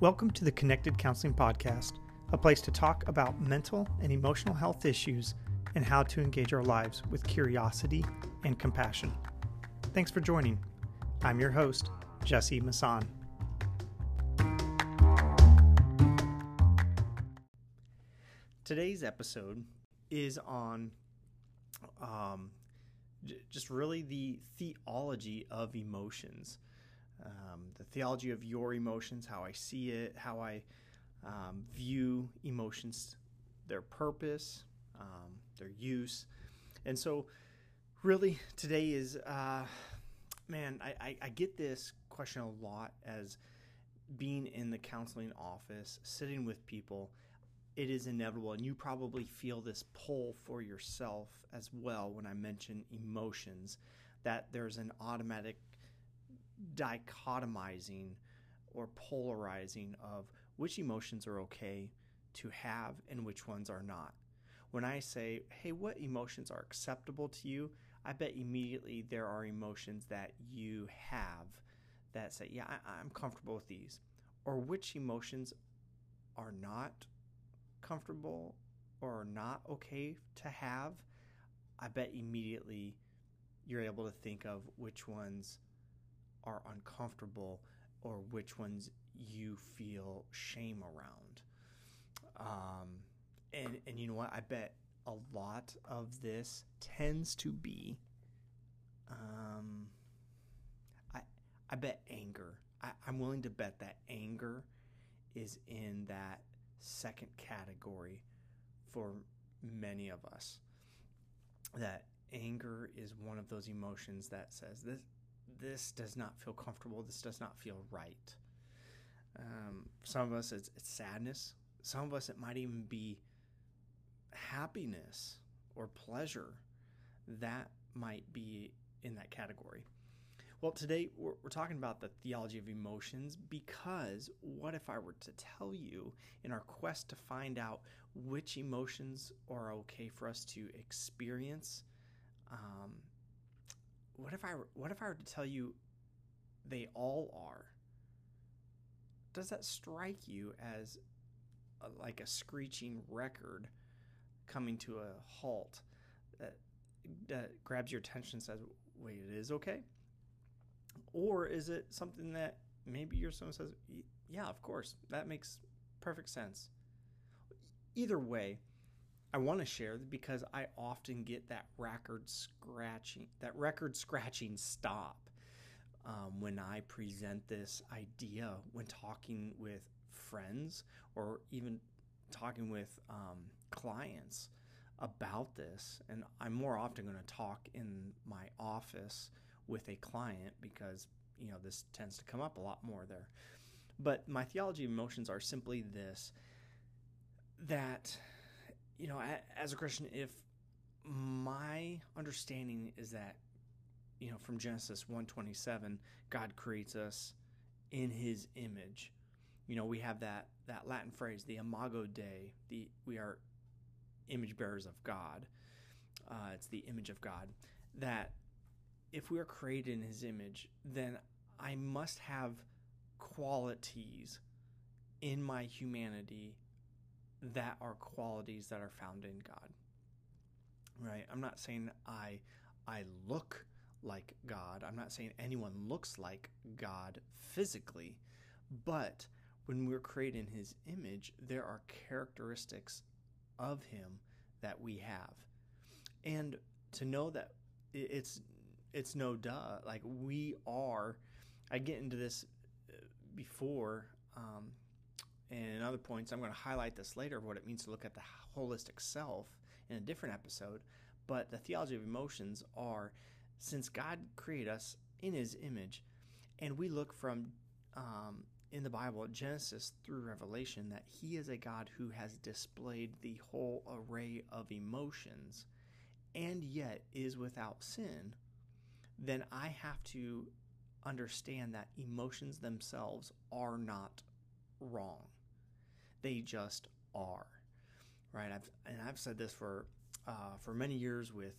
Welcome to the Connected Counseling Podcast, a place to talk about mental and emotional health issues and how to engage our lives with curiosity and compassion. Thanks for joining. I'm your host, Jesse Masson. Today's episode is on um, j- just really the theology of emotions um, the theology of your emotions, how I see it, how I um, view emotions, their purpose, um, their use. And so, really, today is, uh, man, I, I, I get this question a lot as being in the counseling office, sitting with people. It is inevitable, and you probably feel this pull for yourself as well when I mention emotions, that there's an automatic dichotomizing or polarizing of which emotions are okay to have and which ones are not. When I say, hey, what emotions are acceptable to you? I bet immediately there are emotions that you have that say, yeah, I, am comfortable with these. Or which emotions are not comfortable or not okay to have. I bet immediately you're able to think of which ones are uncomfortable or which ones you feel shame around. Um, and, and you know what? I bet a lot of this tends to be, um, I, I bet anger. I, I'm willing to bet that anger is in that second category for many of us. That anger is one of those emotions that says this this does not feel comfortable. This does not feel right. Um, some of us, it's, it's sadness. Some of us, it might even be happiness or pleasure. That might be in that category. Well, today we're, we're, talking about the theology of emotions because what if I were to tell you in our quest to find out which emotions are okay for us to experience um, what if I what if I were to tell you they all are? Does that strike you as a, like a screeching record coming to a halt that that grabs your attention and says, "Wait, it is okay"? Or is it something that maybe your someone says, "Yeah, of course, that makes perfect sense." Either way, I want to share because I often get that record scratching, that record scratching stop um, when I present this idea when talking with friends or even talking with um, clients about this. And I'm more often going to talk in my office with a client because you know this tends to come up a lot more there. But my theology of emotions are simply this that you know, as a Christian, if my understanding is that, you know, from Genesis 127, God creates us in his image. You know, we have that that Latin phrase, the imago Dei, the we are image bearers of God. Uh, it's the image of God. That if we are created in his image, then I must have qualities in my humanity that are qualities that are found in God. Right? I'm not saying I I look like God. I'm not saying anyone looks like God physically, but when we're created in his image, there are characteristics of him that we have. And to know that it's it's no duh. Like we are I get into this uh, before um, and in other points, I'm going to highlight this later of what it means to look at the holistic self in a different episode. But the theology of emotions are since God created us in his image, and we look from um, in the Bible, Genesis through Revelation, that he is a God who has displayed the whole array of emotions and yet is without sin, then I have to understand that emotions themselves are not wrong. They just are, right? I've and I've said this for uh, for many years with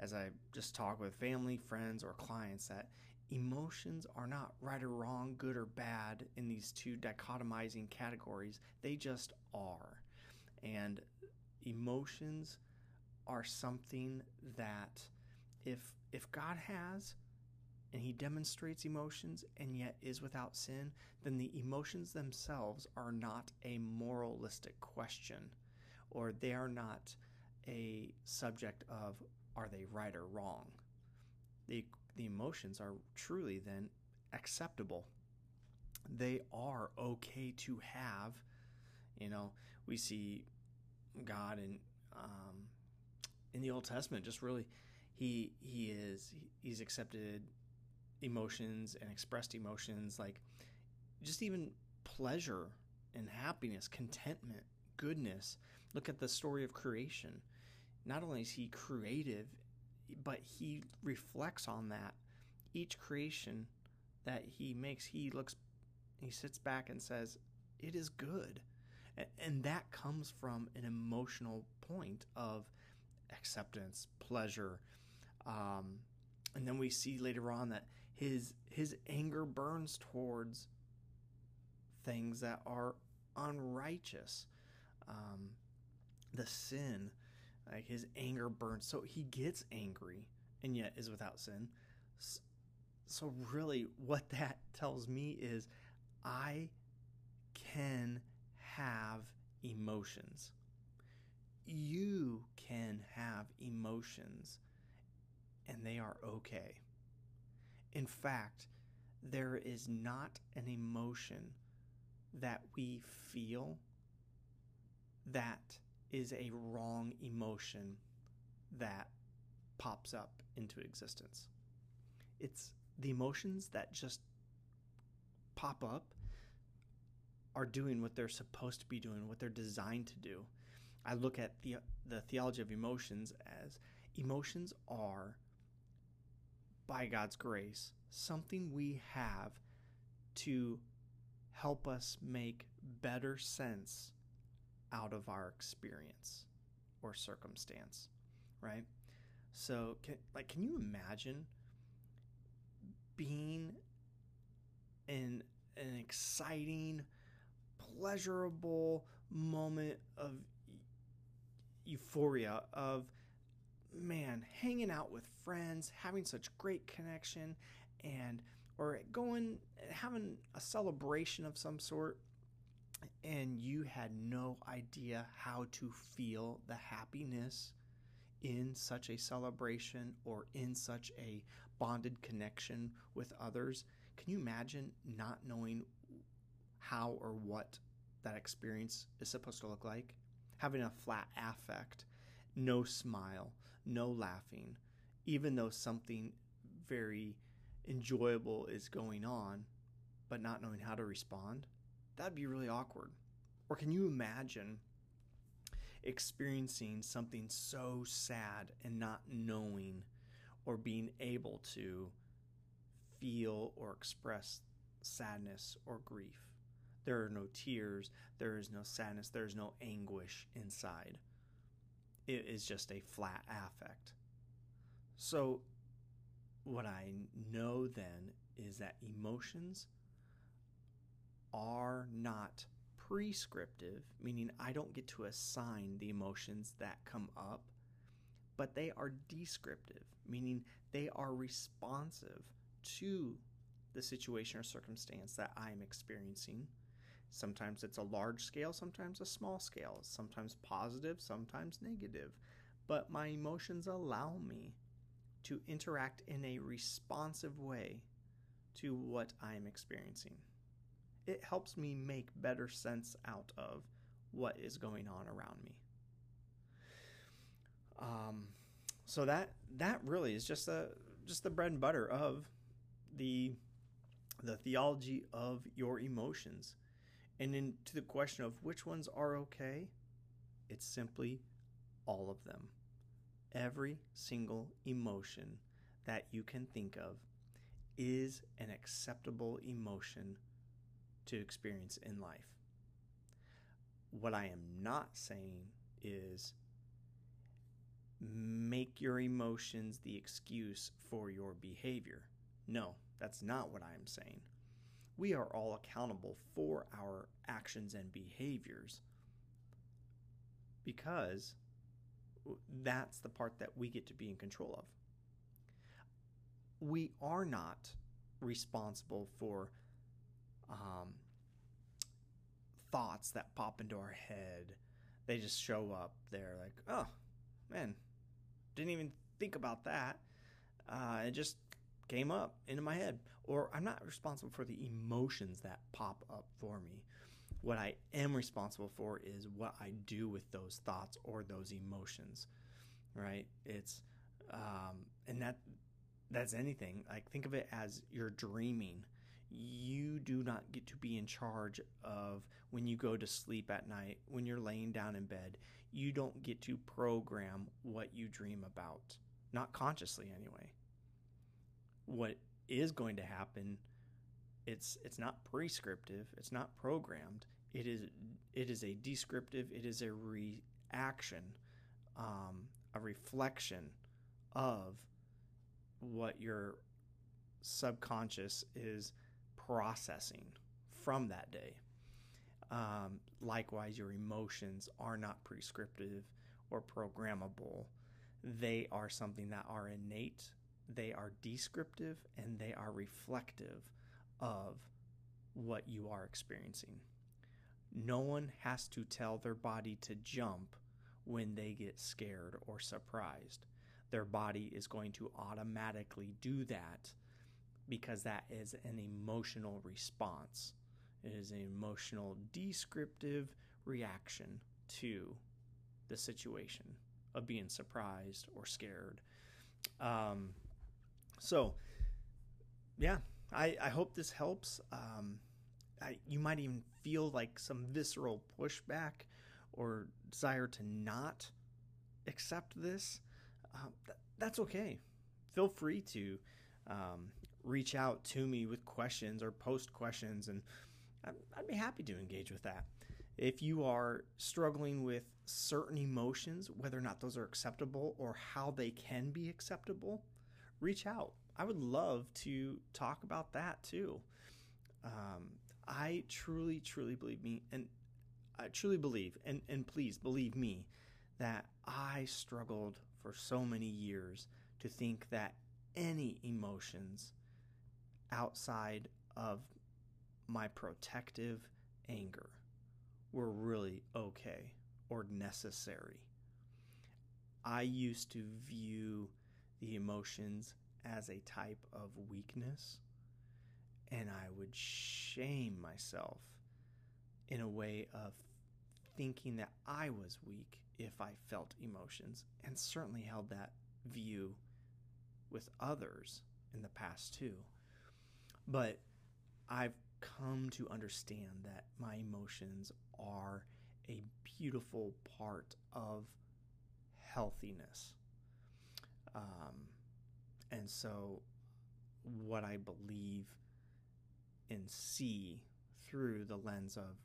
as I just talk with family, friends, or clients that emotions are not right or wrong, good or bad in these two dichotomizing categories. They just are. And emotions are something that if if God has and he demonstrates emotions and yet is without sin, then the emotions themselves are not a moralistic question or they are not a subject of are they right or wrong. The the emotions are truly then acceptable. They are okay to have. You know, we see God in um, in the Old Testament just really he he is he's accepted emotions and expressed emotions like just even pleasure and happiness, contentment, goodness. Look at the story of creation. Not only is he creative but he reflects on that. Each creation that he makes, he looks, he sits back and says, It is good. And that comes from an emotional point of acceptance, pleasure. Um, and then we see later on that his his anger burns towards things that are unrighteous. Um, the sin like his anger burns. So he gets angry and yet is without sin. So, really, what that tells me is I can have emotions. You can have emotions, and they are okay. In fact, there is not an emotion that we feel that is a wrong emotion that pops up into existence. It's the emotions that just pop up are doing what they're supposed to be doing, what they're designed to do. I look at the the theology of emotions as emotions are by God's grace something we have to help us make better sense out of our experience or circumstance, right? So, can, like, can you imagine being in an exciting, pleasurable moment of euphoria of man hanging out with friends having such great connection and or going having a celebration of some sort and you had no idea how to feel the happiness in such a celebration or in such a bonded connection with others, can you imagine not knowing how or what that experience is supposed to look like? Having a flat affect, no smile, no laughing, even though something very enjoyable is going on, but not knowing how to respond? that'd be really awkward. Or can you imagine experiencing something so sad and not knowing or being able to feel or express sadness or grief? There are no tears, there is no sadness, there is no anguish inside. It is just a flat affect. So, what I know then is that emotions are not prescriptive, meaning I don't get to assign the emotions that come up, but they are descriptive, meaning they are responsive to the situation or circumstance that I am experiencing. Sometimes it's a large scale, sometimes a small scale, sometimes positive, sometimes negative. But my emotions allow me to interact in a responsive way to what I am experiencing it helps me make better sense out of what is going on around me. Um, so that that really is just a just the bread and butter of the the theology of your emotions. And then to the question of which ones are okay, it's simply all of them. Every single emotion that you can think of is an acceptable emotion to experience in life. What I am not saying is make your emotions the excuse for your behavior. No, that's not what I'm saying. We are all accountable for our actions and behaviors because that's the part that we get to be in control of. We are not responsible for um, thoughts that pop into our head. They just show up there, like, oh, man, didn't even think about that. Uh, it just came up into my head. Or I'm not responsible for the emotions that pop up for me. What I am responsible for is what I do with those thoughts or those emotions, right? It's, um, and that that's anything. Like think of it as you're dreaming. You do not get to be in charge of when you go to sleep at night, when you're laying down in bed. You don't get to program what you dream about, not consciously anyway. What is going to happen it's it's not prescriptive it's not programmed. It is it is a descriptive it is a reaction um, a reflection of what your subconscious is processing from that day. Um, likewise your emotions are not prescriptive or programmable. They are something that are innate they are descriptive and they are reflective of what you are experiencing. No one has to tell their body to jump when they get scared or surprised. Their body is going to automatically do that because that is an emotional response. It is an emotional descriptive reaction to the situation of being surprised or scared. Um, so, yeah, I, I hope this helps. Um, I, you might even feel like some visceral pushback or desire to not accept this. Uh, th- that's okay. Feel free to um, reach out to me with questions or post questions, and I'd, I'd be happy to engage with that. If you are struggling with certain emotions, whether or not those are acceptable or how they can be acceptable, reach out. I would love to talk about that too. Um, I truly, truly believe me, and I truly believe, and, and please believe me, that I struggled for so many years to think that any emotions outside of my protective anger were really okay or necessary. I used to view the emotions as a type of weakness, and I would shame myself in a way of thinking that I was weak if I felt emotions, and certainly held that view with others in the past too. But I've come to understand that my emotions are a beautiful part of healthiness. Um, and so, what I believe and see through the lens of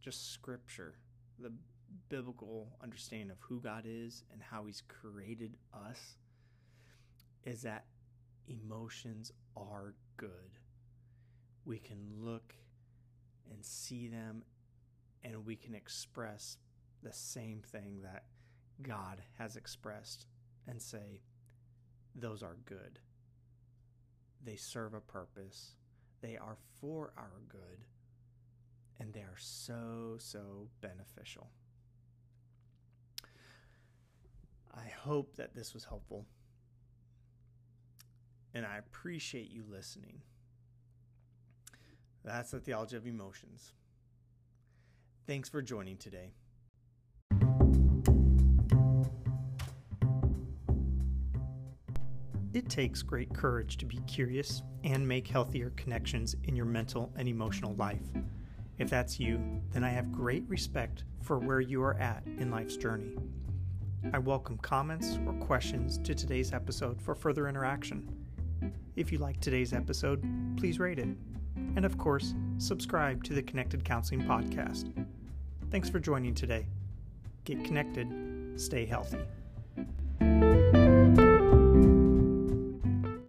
just scripture, the biblical understanding of who God is and how He's created us, is that emotions are good. We can look and see them, and we can express the same thing that God has expressed and say, those are good. They serve a purpose. They are for our good. And they are so, so beneficial. I hope that this was helpful. And I appreciate you listening. That's the theology of emotions. Thanks for joining today. It takes great courage to be curious and make healthier connections in your mental and emotional life. If that's you, then I have great respect for where you are at in life's journey. I welcome comments or questions to today's episode for further interaction. If you like today's episode, please rate it. And of course, subscribe to the Connected Counseling Podcast. Thanks for joining today. Get connected, stay healthy.